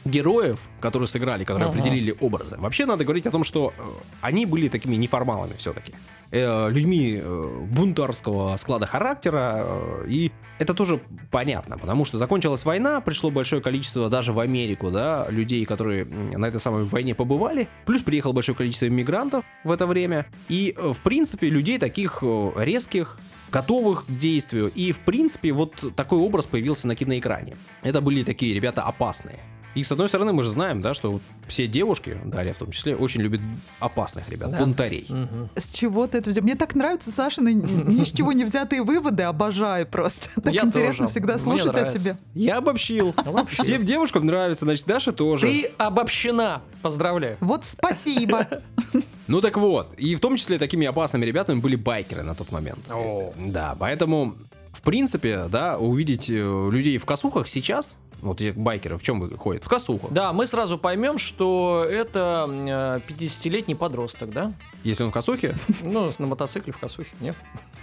героев, которые сыграли, которые Ага. определили образы. Вообще надо говорить о том, что э, они были такими неформалами все-таки. Э, людьми э, бунтарского склада характера. э, и это тоже понятно, потому что закончилась война, пришло большое количество даже в Америку, да, людей, которые на этой самой войне побывали. Плюс приехало большое количество иммигрантов в это время. И, в принципе, людей таких резких, готовых к действию. И, в принципе, вот такой образ появился на киноэкране. Это были такие ребята опасные. И, с одной стороны, мы же знаем, да, что вот все девушки, Дарья в том числе, очень любят опасных ребят, Да. бунтарей. Мгм. С чего ты это взял? Мне так нравятся Сашины ни с чего не взятые выводы, обожаю просто. Так Я интересно тоже. всегда слушать о себе. Я обобщил. Обобщил. Всем девушкам нравится, значит, Даша тоже. Ты обобщена. Поздравляю. Вот спасибо. Ну так вот, и в том числе такими опасными ребятами были байкеры на тот момент. О. Да, поэтому, в принципе, да, увидеть э, людей в косухах сейчас, вот этих байкеров, в чем вы ходят? В косухах. Да, мы сразу поймем, что это э, 50-летний подросток, да? Если он в косухе, Ну, на мотоцикле в косухе, нет?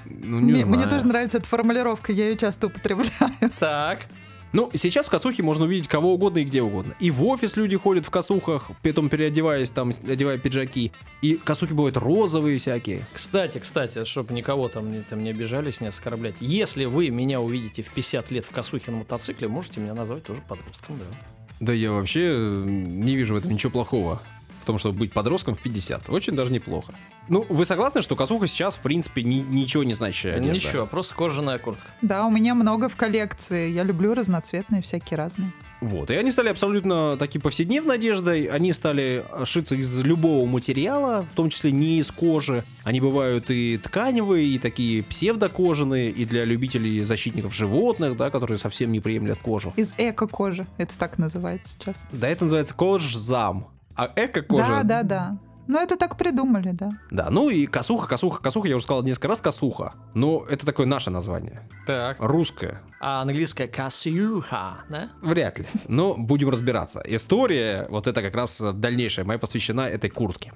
ну не Мне мне знаю. тоже нравится эта формулировка, я ее часто употребляю. Так. Ну, сейчас в косухе можно увидеть кого угодно и где угодно. И в офис люди ходят в косухах, потом переодеваясь, там, одевая пиджаки. И косухи бывают розовые всякие. Кстати, кстати, чтобы никого там не, там не обижались, не оскорблять. Если вы меня увидите в 50 лет в косухе на мотоцикле, можете меня назвать тоже подростком, да. Да я вообще не вижу в этом ничего плохого. Том, чтобы быть подростком в 50. Очень даже неплохо. Ну, вы согласны, что косуха сейчас, в принципе, ни- ничего не значащая одежда? Ничего, просто кожаная куртка. Да, у меня много в коллекции. Я люблю разноцветные, всякие разные. Вот, и они стали абсолютно такие повседневной одеждой, они стали шиться из любого материала, в том числе не из кожи. Они бывают и тканевые, и такие псевдокожаные, и для любителей защитников животных, да, которые совсем не приемлят кожу. Из эко-кожи. Это так называется сейчас. Да, это называется кожзам. А эко-кожа... Да, да, да. Ну, это так придумали, да. Да, ну и косуха, косуха, косуха, я уже сказал несколько раз косуха. Но это такое наше название. Так. Русское. А английская косюха, да? Вряд ли. Но будем разбираться. История, вот это как раз дальнейшая моя посвящена этой куртке.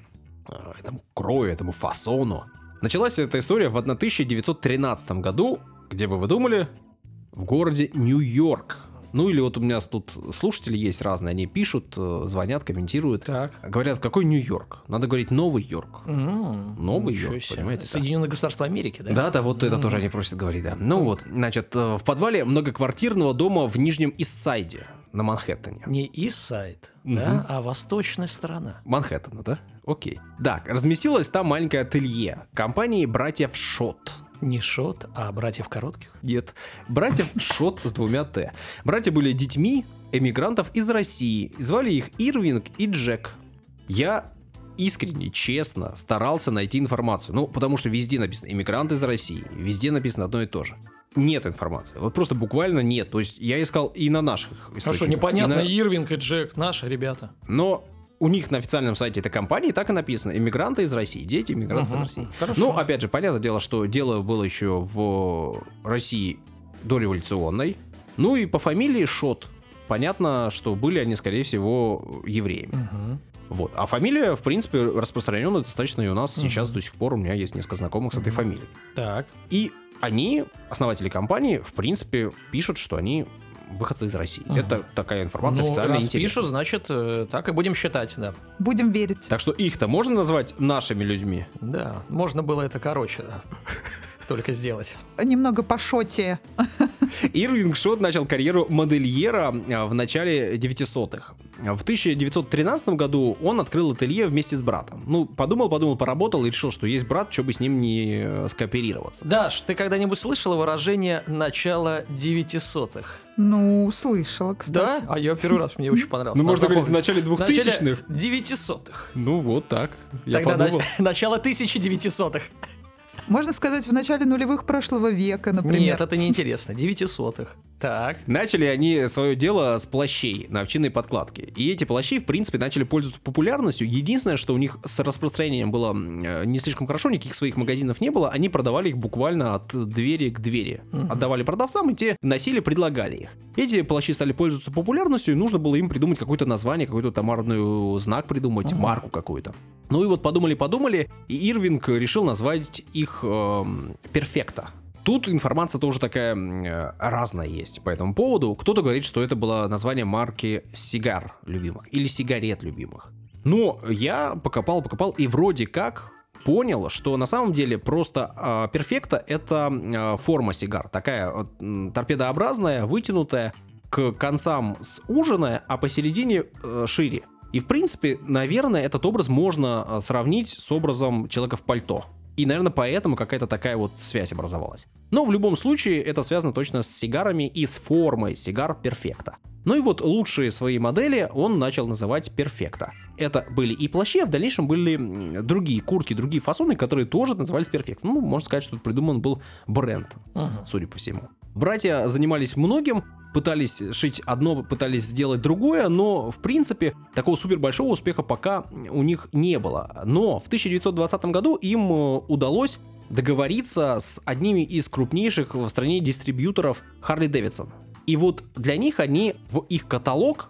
Э, Этому крою, этому фасону. Началась эта история в 1913 году, где бы вы думали, в городе Нью-Йорк. Ну или вот у меня тут слушатели есть разные, они пишут, э, звонят, комментируют. Так. Говорят, какой Нью-Йорк? Надо говорить Новый Йорк. М, Новый Йорк, себе. понимаете, да. Соединенные Государства Америки, да? Да, да, вот это тоже они просят говорить, да. Ну вот, значит, э, в подвале многоквартирного дома в Нижнем Иссайде на Манхэттене. Не Иссайд, Мгм. да, а восточная сторона. Манхэттена, да? Окей. Так, разместилось там маленькое ателье компании братьев Шот. Не Шот, а братьев коротких. Нет, братьев Шот с двумя Т. Братья были детьми эмигрантов из России. Звали их Ирвинг и Джек. Я искренне, честно старался найти информацию. Ну, потому что везде написано «иммигрант из России», везде написано одно и то же. Нет информации. Вот просто буквально нет. То есть я искал и на наших источниках. А что, непонятно, на- Ирвинг и Джек, наши ребята. Но у них на официальном сайте этой компании так и написано «Иммигранты из России», «Дети иммигрантов Мгм. из России». Хорошо. Ну, опять же, понятное дело, что дело было еще в России дореволюционной. Ну и по фамилии Шот. Понятно, что были они, скорее всего, евреями. Мгм. Вот. А фамилия, в принципе, распространенная достаточно и у нас Мгм. сейчас до сих пор. У меня есть несколько знакомых с этой Мгм. фамилией. Так. И они, основатели компании, в принципе, пишут, что они выходцы из России. Мгм. Это такая информация ну, официальная раз интересная. пишут, значит, э, так и будем считать, да. Будем верить. Так что их-то можно назвать нашими людьми? Да, можно было это короче, да. Только сделать. Немного по шоте. Ирвинг Шот начал карьеру модельера а, в начале 900-х. В 1913 году он открыл ателье вместе с братом. Ну, подумал, подумал, поработал и решил, что есть брат, что бы с ним не э, скооперироваться. Даш, ты когда-нибудь слышала выражение «начало 900-х»? Ну, слышала, Да? кстати. А я первый раз, мне очень понравилось. Ну, можно говорить, в начале 2000-х. 900-х. Ну, вот так. Я Тогда подумал. нач- начало 1900-х. Можно сказать, в начале нулевых прошлого века, например. Нет, это неинтересно. 900-х. Так. Начали они свое дело с плащей на овчинной подкладке. И эти плащи, в принципе, начали пользоваться популярностью. Единственное, что у них с распространением было э, не слишком хорошо, никаких своих магазинов не было. Они продавали их буквально от двери к двери. Отдавали продавцам, и те носили, предлагали их. Эти плащи стали пользоваться популярностью, и нужно было им придумать какое-то название, какой-то товарный знак придумать, марку какую-то. Ну и вот подумали-подумали, и Ирвинг решил назвать их эм, перфекта. Тут информация тоже такая э, разная есть по этому поводу. Кто-то говорит, что это было название марки сигар любимых или сигарет любимых. Но я покопал, покопал и вроде как понял, что на самом деле просто перфекта это э, форма сигар, такая м, торпедообразная, вытянутая, к концам суженная, а посередине э, шире. И в принципе, наверное, этот образ можно э, сравнить с образом человека в пальто. И, наверное, поэтому какая-то такая вот связь образовалась. Но в любом случае это связано точно с сигарами и с формой сигар перфекта. Ну и вот лучшие свои модели он начал называть перфекта. Это были и плащи, а в дальнейшем были другие куртки, другие фасоны, которые тоже назывались перфект. Ну, можно сказать, что придуман был бренд, Мгм. судя по всему. Братья занимались многим, пытались шить одно, пытались сделать другое, но, в принципе, такого супер большого успеха пока у них не было. Но в 1920 году им э, удалось договориться с одними из крупнейших в стране дистрибьюторов Harley Davidson. И вот для них они в их каталог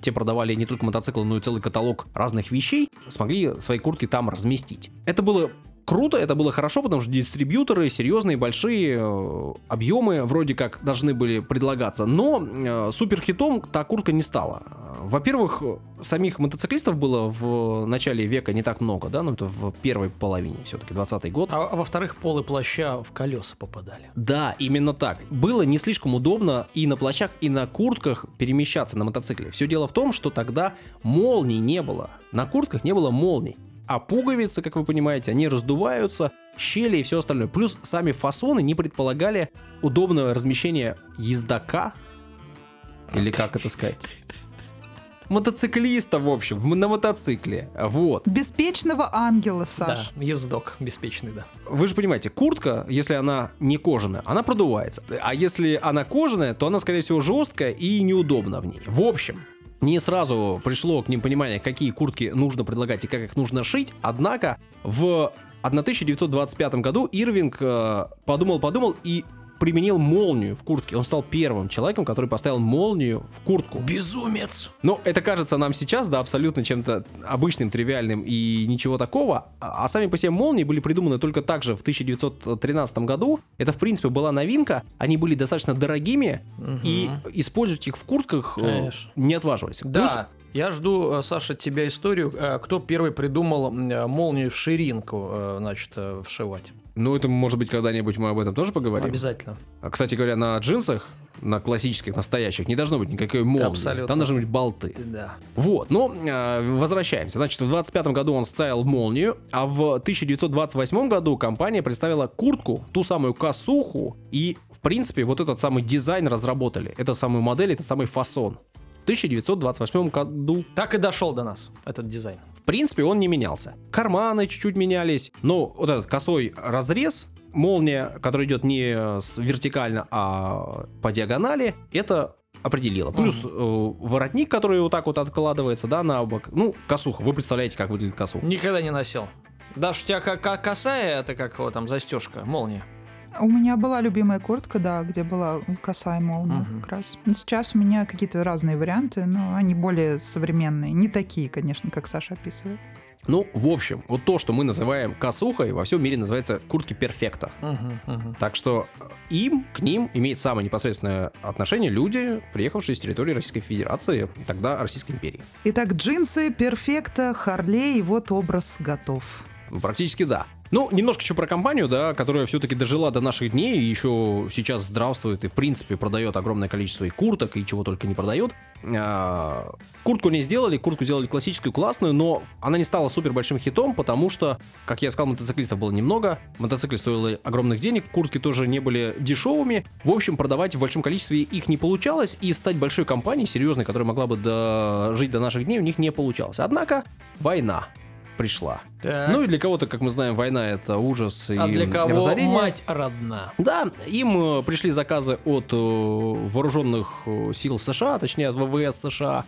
те продавали не только мотоциклы, но и целый каталог разных вещей, смогли свои куртки там разместить. Это было круто, это было хорошо, потому что дистрибьюторы серьезные, большие э, объемы вроде как должны были предлагаться, но э, суперхитом та куртка не стала. Во-первых, самих мотоциклистов было в начале века не так много, да, ну это в первой половине все-таки, 20 год. А, а во-вторых, полы плаща в колеса попадали. Да, именно так. Было не слишком удобно и на плащах, и на куртках перемещаться на мотоцикле. Все дело в том, что тогда молний не было. На куртках не было молний. А пуговицы, как вы понимаете, они раздуваются, щели и все остальное. Плюс сами фасоны не предполагали удобного размещения ездока. Или как это сказать? Мотоциклиста, в общем, на мотоцикле. Вот. Беспечного ангела, Саш. Да, ездок беспечный, да. Вы же понимаете, куртка, если она не кожаная, она продувается. А если она кожаная, то она, скорее всего, жесткая и неудобна в ней. В общем, не сразу пришло к ним понимание, какие куртки нужно предлагать и как их нужно шить. Однако в 1925 году Ирвинг э, подумал-подумал и применил молнию в куртке. Он стал первым человеком, который поставил молнию в куртку. Безумец! Ну, это кажется нам сейчас, да, абсолютно чем-то обычным, тривиальным и ничего такого. А а сами по себе молнии были придуманы только так же в 1913 году. Это, в принципе, была новинка. Они были достаточно дорогими, и использовать их в куртках э, Конечно. не отваживались. Да, я жду, э, Саша, от тебя историю, э, кто первый придумал молнию в ширинку, значит, вшивать. Ну, это, может быть, когда-нибудь мы об этом тоже поговорим. Обязательно. А, Кстати говоря, на джинсах, на классических, настоящих, не должно быть никакой молнии. абсолютно. Там должны быть болты. Да. Вот, но э, возвращаемся. Значит, в 25 году он ставил молнию, а в 1928 году компания представила куртку, ту самую косуху, и, в принципе, вот этот самый дизайн разработали, эту самую модель, этот самый фасон. В 1928 году, Так и дошел до нас этот дизайн. В принципе, он не менялся. Карманы чуть-чуть менялись, но вот этот косой разрез, молния, которая идет не с вертикально, а по диагонали, это определило. Плюс э, воротник, который вот так вот откладывается, да, на бок. Ну, косуха. Вы представляете, как выглядит косуха. Никогда не носил. Даш, у тебя ка- ка- косая, это как его там застежка, молния. У меня была любимая куртка, да, где была косая молния Мгм. как раз. Сейчас у меня какие-то разные варианты, но они более современные. Не такие, конечно, как Саша описывает. Ну, в общем, вот то, что мы называем косухой, во всем мире называется куртки перфекта. Мгм, мгм. Так что им, к ним имеет самое непосредственное отношение люди, приехавшие с территории Российской Федерации, и тогда Российской империи. Итак, джинсы, перфекта, Харлей, и вот образ готов. Практически да. Ну, немножко еще про компанию, да, которая все-таки дожила до наших дней и еще сейчас здравствует и, в принципе, продает огромное количество и курток, и чего только не продает. А, куртку не сделали, куртку сделали классическую, классную, но она не стала супер большим хитом, потому что, как я сказал, мотоциклистов было немного, мотоциклы стоили огромных денег, куртки тоже не были дешевыми. В общем, продавать в большом количестве их не получалось, и стать большой компанией, серьезной, которая могла бы дожить до наших дней, у них не получалось. Однако, война пришла. Так. Ну и для кого-то, как мы знаем, война это ужас и а для кого разорение. мать родна? Да, им э, пришли заказы от э, вооруженных э, сил США, точнее от ВВС США.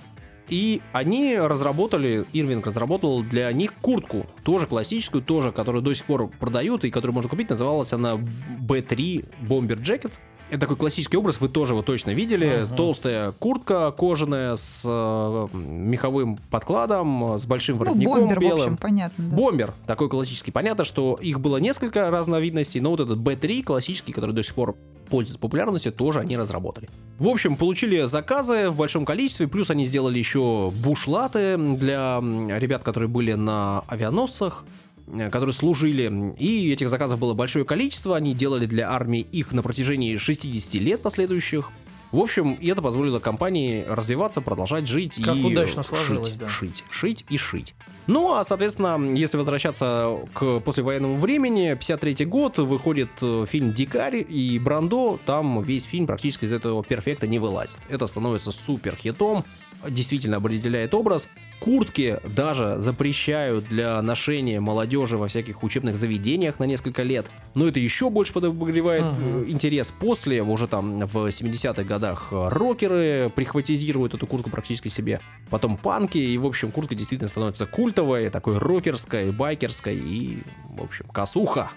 И они разработали, Ирвинг разработал для них куртку, тоже классическую, тоже, которую до сих пор продают и которую можно купить. Называлась она B3 Bomber Jacket. Это такой классический образ, вы тоже его точно видели. Ага. Толстая куртка кожаная с э, меховым подкладом, с большим Ну, воротником бомбер, в белым. общем, понятно. да. Бомбер, такой классический. Понятно, что их было несколько разновидностей, но вот этот B3 классический, который до сих пор пользуется популярностью, тоже они разработали. В общем, получили заказы в большом количестве, плюс они сделали еще бушлаты для ребят, которые были на авианосцах, которые служили. И этих заказов было большое количество, они делали для армии их на протяжении 60 лет последующих. В общем, и это позволило компании развиваться, продолжать жить Как и удачно шить, сложилось, да. шить, шить и шить. Ну, а, соответственно, если возвращаться к послевоенному времени, 53 год, выходит э, фильм «Дикарь» и «Брандо», там весь фильм практически из этого перфекта не вылазит. Это становится супер хитом, действительно определяет образ. Куртки даже запрещают для ношения молодежи во всяких учебных заведениях на несколько лет. Но это еще больше подогревает э, интерес. После, уже там в 70-х годах, э, рокеры прихватизируют эту куртку практически себе. Потом панки, и, в общем, куртка действительно становится культовой, такой рокерской, байкерской и, в общем, косуха.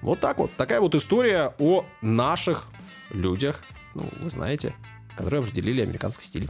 Вот так вот. Такая вот история о наших людях, ну, вы знаете, которые определили американский стиль.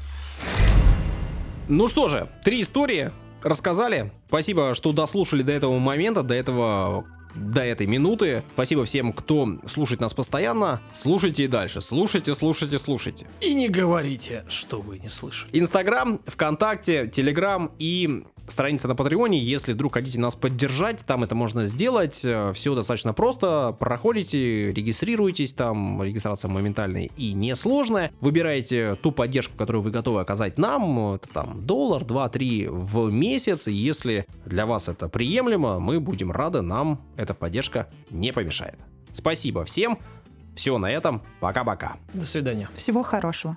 Ну что же, три истории рассказали. Спасибо, что дослушали до этого момента, до этого до этой минуты. Спасибо всем, кто слушает нас постоянно. Слушайте и дальше. Слушайте, слушайте, слушайте. И не говорите, что вы не слышали. Инстаграм, ВКонтакте, Телеграм и страница на Патреоне. Если вдруг хотите нас поддержать, там это можно сделать. Все достаточно просто. Проходите, регистрируйтесь, там регистрация моментальная и несложная. Выбираете ту поддержку, которую вы готовы оказать нам. Это там доллар, два, три в месяц. И если для вас это приемлемо, мы будем рады, нам эта поддержка не помешает. Спасибо всем. Все на этом. Пока-пока. До свидания. Всего хорошего.